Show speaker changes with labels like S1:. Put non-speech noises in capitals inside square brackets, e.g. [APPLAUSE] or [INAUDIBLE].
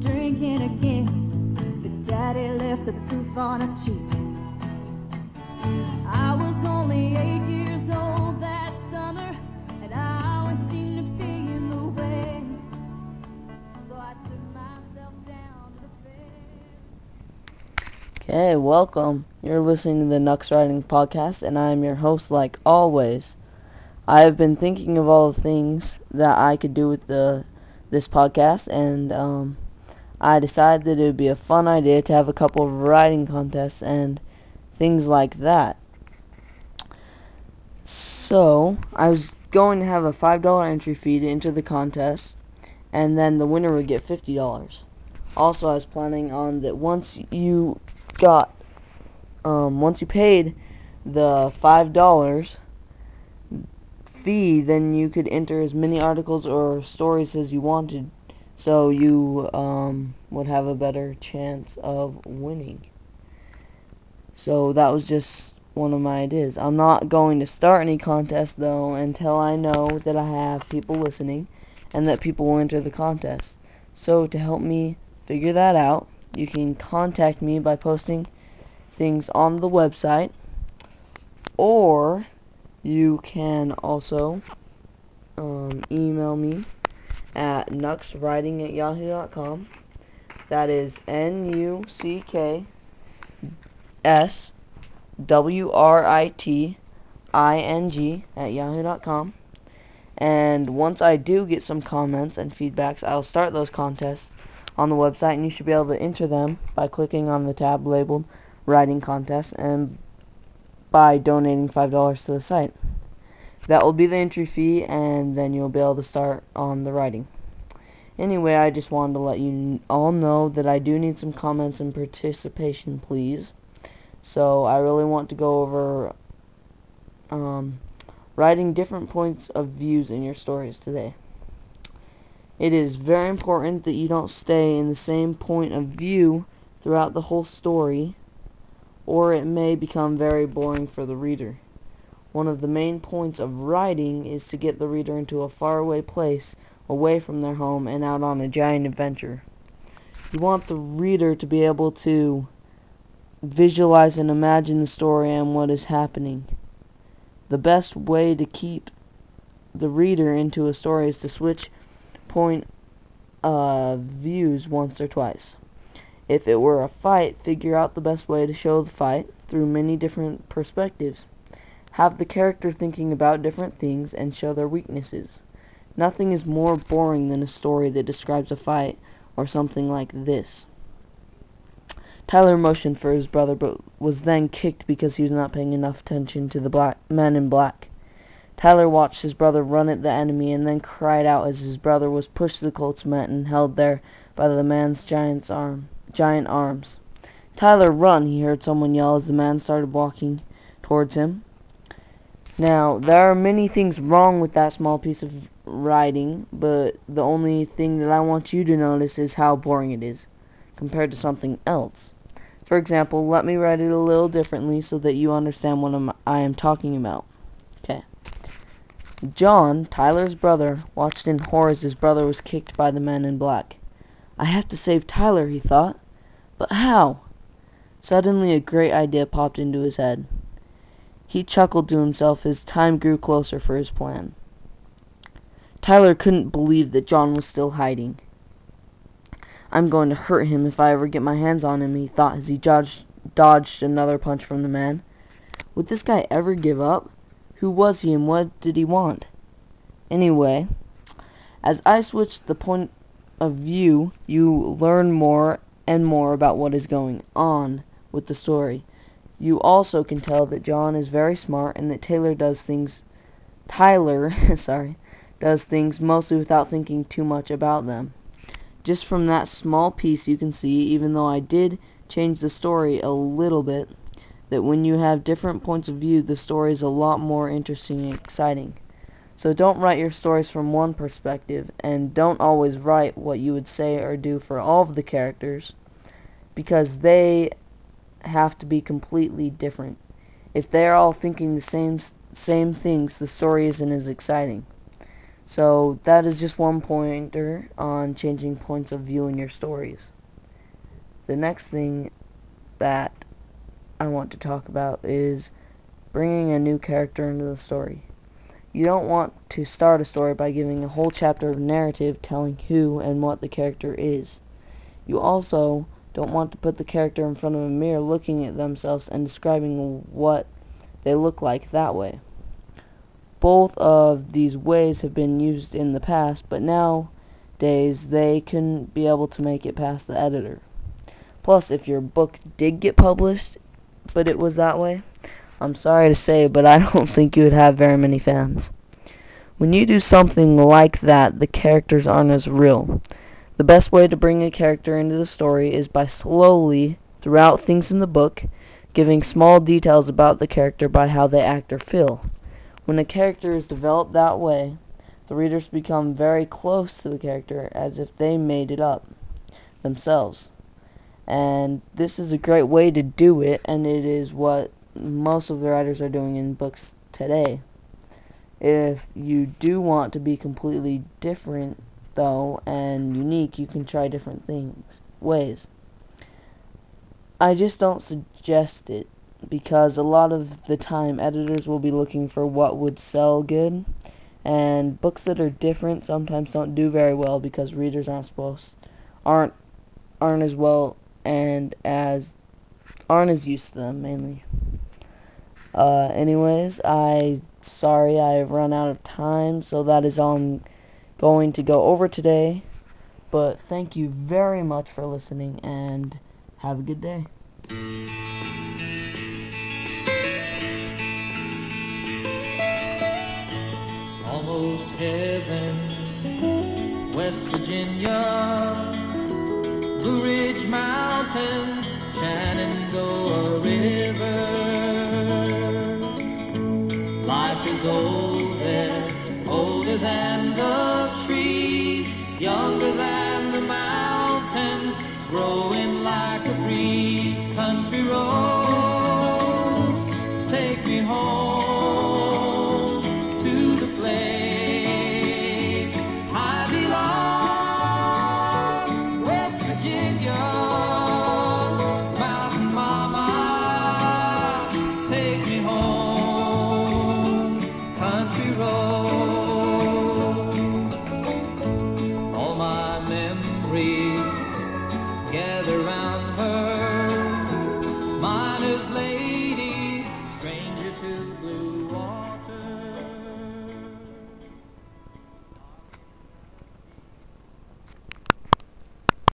S1: the daddy left the proof on a cheek. I was only eight years old that summer, and I always seemed to be in the way. So I took myself down to the fair.
S2: Okay, welcome. You're listening to the Nucks Writing Podcast, and I am your host, like always. I have been thinking of all the things that I could do with the this podcast, and um, I decided that it would be a fun idea to have a couple of writing contests and things like that. So I was going to have a five dollar entry fee to enter the contest, and then the winner would get fifty dollars. Also, I was planning on that once you got, um, once you paid the five dollars fee, then you could enter as many articles or stories as you wanted, so you um, would have a better chance of winning. So that was just one of my ideas. I'm not going to start any contest though until I know that I have people listening and that people will enter the contest. So to help me figure that out, you can contact me by posting things on the website or you can also um, email me at nuckswriting at yahoo.com. That is N U C K S W R I T I N G at yahoo.com. And once I do get some comments and feedbacks, I'll start those contests on the website, and you should be able to enter them by clicking on the tab labeled Writing Contest and by donating $5 to the site. That will be the entry fee, and then you'll be able to start on the writing. Anyway, I just wanted to let you all know that I do need some comments and participation, please. So I really want to go over um, writing different points of views in your stories today. It is very important that you don't stay in the same point of view throughout the whole story, or it may become very boring for the reader. One of the main points of writing is to get the reader into a faraway place, away from their home, and out on a giant adventure. You want the reader to be able to visualize and imagine the story and what is happening. The best way to keep the reader into a story is to switch point uh, views once or twice. If it were a fight, figure out the best way to show the fight through many different perspectives. Have the character thinking about different things and show their weaknesses. Nothing is more boring than a story that describes a fight or something like this. Tyler motioned for his brother, but was then kicked because he was not paying enough attention to the black man in black. Tyler watched his brother run at the enemy and then cried out as his brother was pushed to the Colt's mat and held there by the man's giant's arm, giant arms. Tyler, run! He heard someone yell as the man started walking towards him. Now, there are many things wrong with that small piece of writing, but the only thing that I want you to notice is how boring it is compared to something else. For example, let me write it a little differently so that you understand what I'm, I am talking about. Okay. John, Tyler's brother, watched in horror as his brother was kicked by the man in black. I have to save Tyler, he thought. But how? Suddenly a great idea popped into his head. He chuckled to himself as time grew closer for his plan. Tyler couldn't believe that John was still hiding. I'm going to hurt him if I ever get my hands on him, he thought as he dodged, dodged another punch from the man. Would this guy ever give up? Who was he and what did he want? Anyway, as I switch the point of view, you learn more and more about what is going on with the story. You also can tell that John is very smart and that Taylor does things Tyler, [LAUGHS] sorry, does things mostly without thinking too much about them. Just from that small piece you can see, even though I did change the story a little bit, that when you have different points of view, the story is a lot more interesting and exciting. So don't write your stories from one perspective, and don't always write what you would say or do for all of the characters, because they have to be completely different. If they're all thinking the same same things, the story isn't as exciting. So that is just one pointer on changing points of view in your stories. The next thing that I want to talk about is bringing a new character into the story. You don't want to start a story by giving a whole chapter of narrative telling who and what the character is. You also don't want to put the character in front of a mirror looking at themselves and describing what they look like that way. Both of these ways have been used in the past, but nowadays they couldn't be able to make it past the editor. Plus, if your book did get published, but it was that way, I'm sorry to say, but I [LAUGHS] don't think you would have very many fans. When you do something like that, the characters aren't as real. The best way to bring a character into the story is by slowly, throughout things in the book, giving small details about the character by how they act or feel. When a character is developed that way, the readers become very close to the character as if they made it up themselves. And this is a great way to do it, and it is what most of the writers are doing in books today. If you do want to be completely different, though, and unique, you can try different things, ways. I just don't suggest it because a lot of the time editors will be looking for what would sell good and books that are different sometimes don't do very well because readers aren't supposed aren't aren't as well and as aren't as used to them mainly. Uh, anyways, I sorry I've run out of time, so that is all I'm going to go over today. But thank you very much for listening and have a good day.
S3: Almost heaven, West Virginia, Blue Ridge Mountains, Shenandoah River. Life is old there, older than younger than the mountains, growing like a breeze. gather round.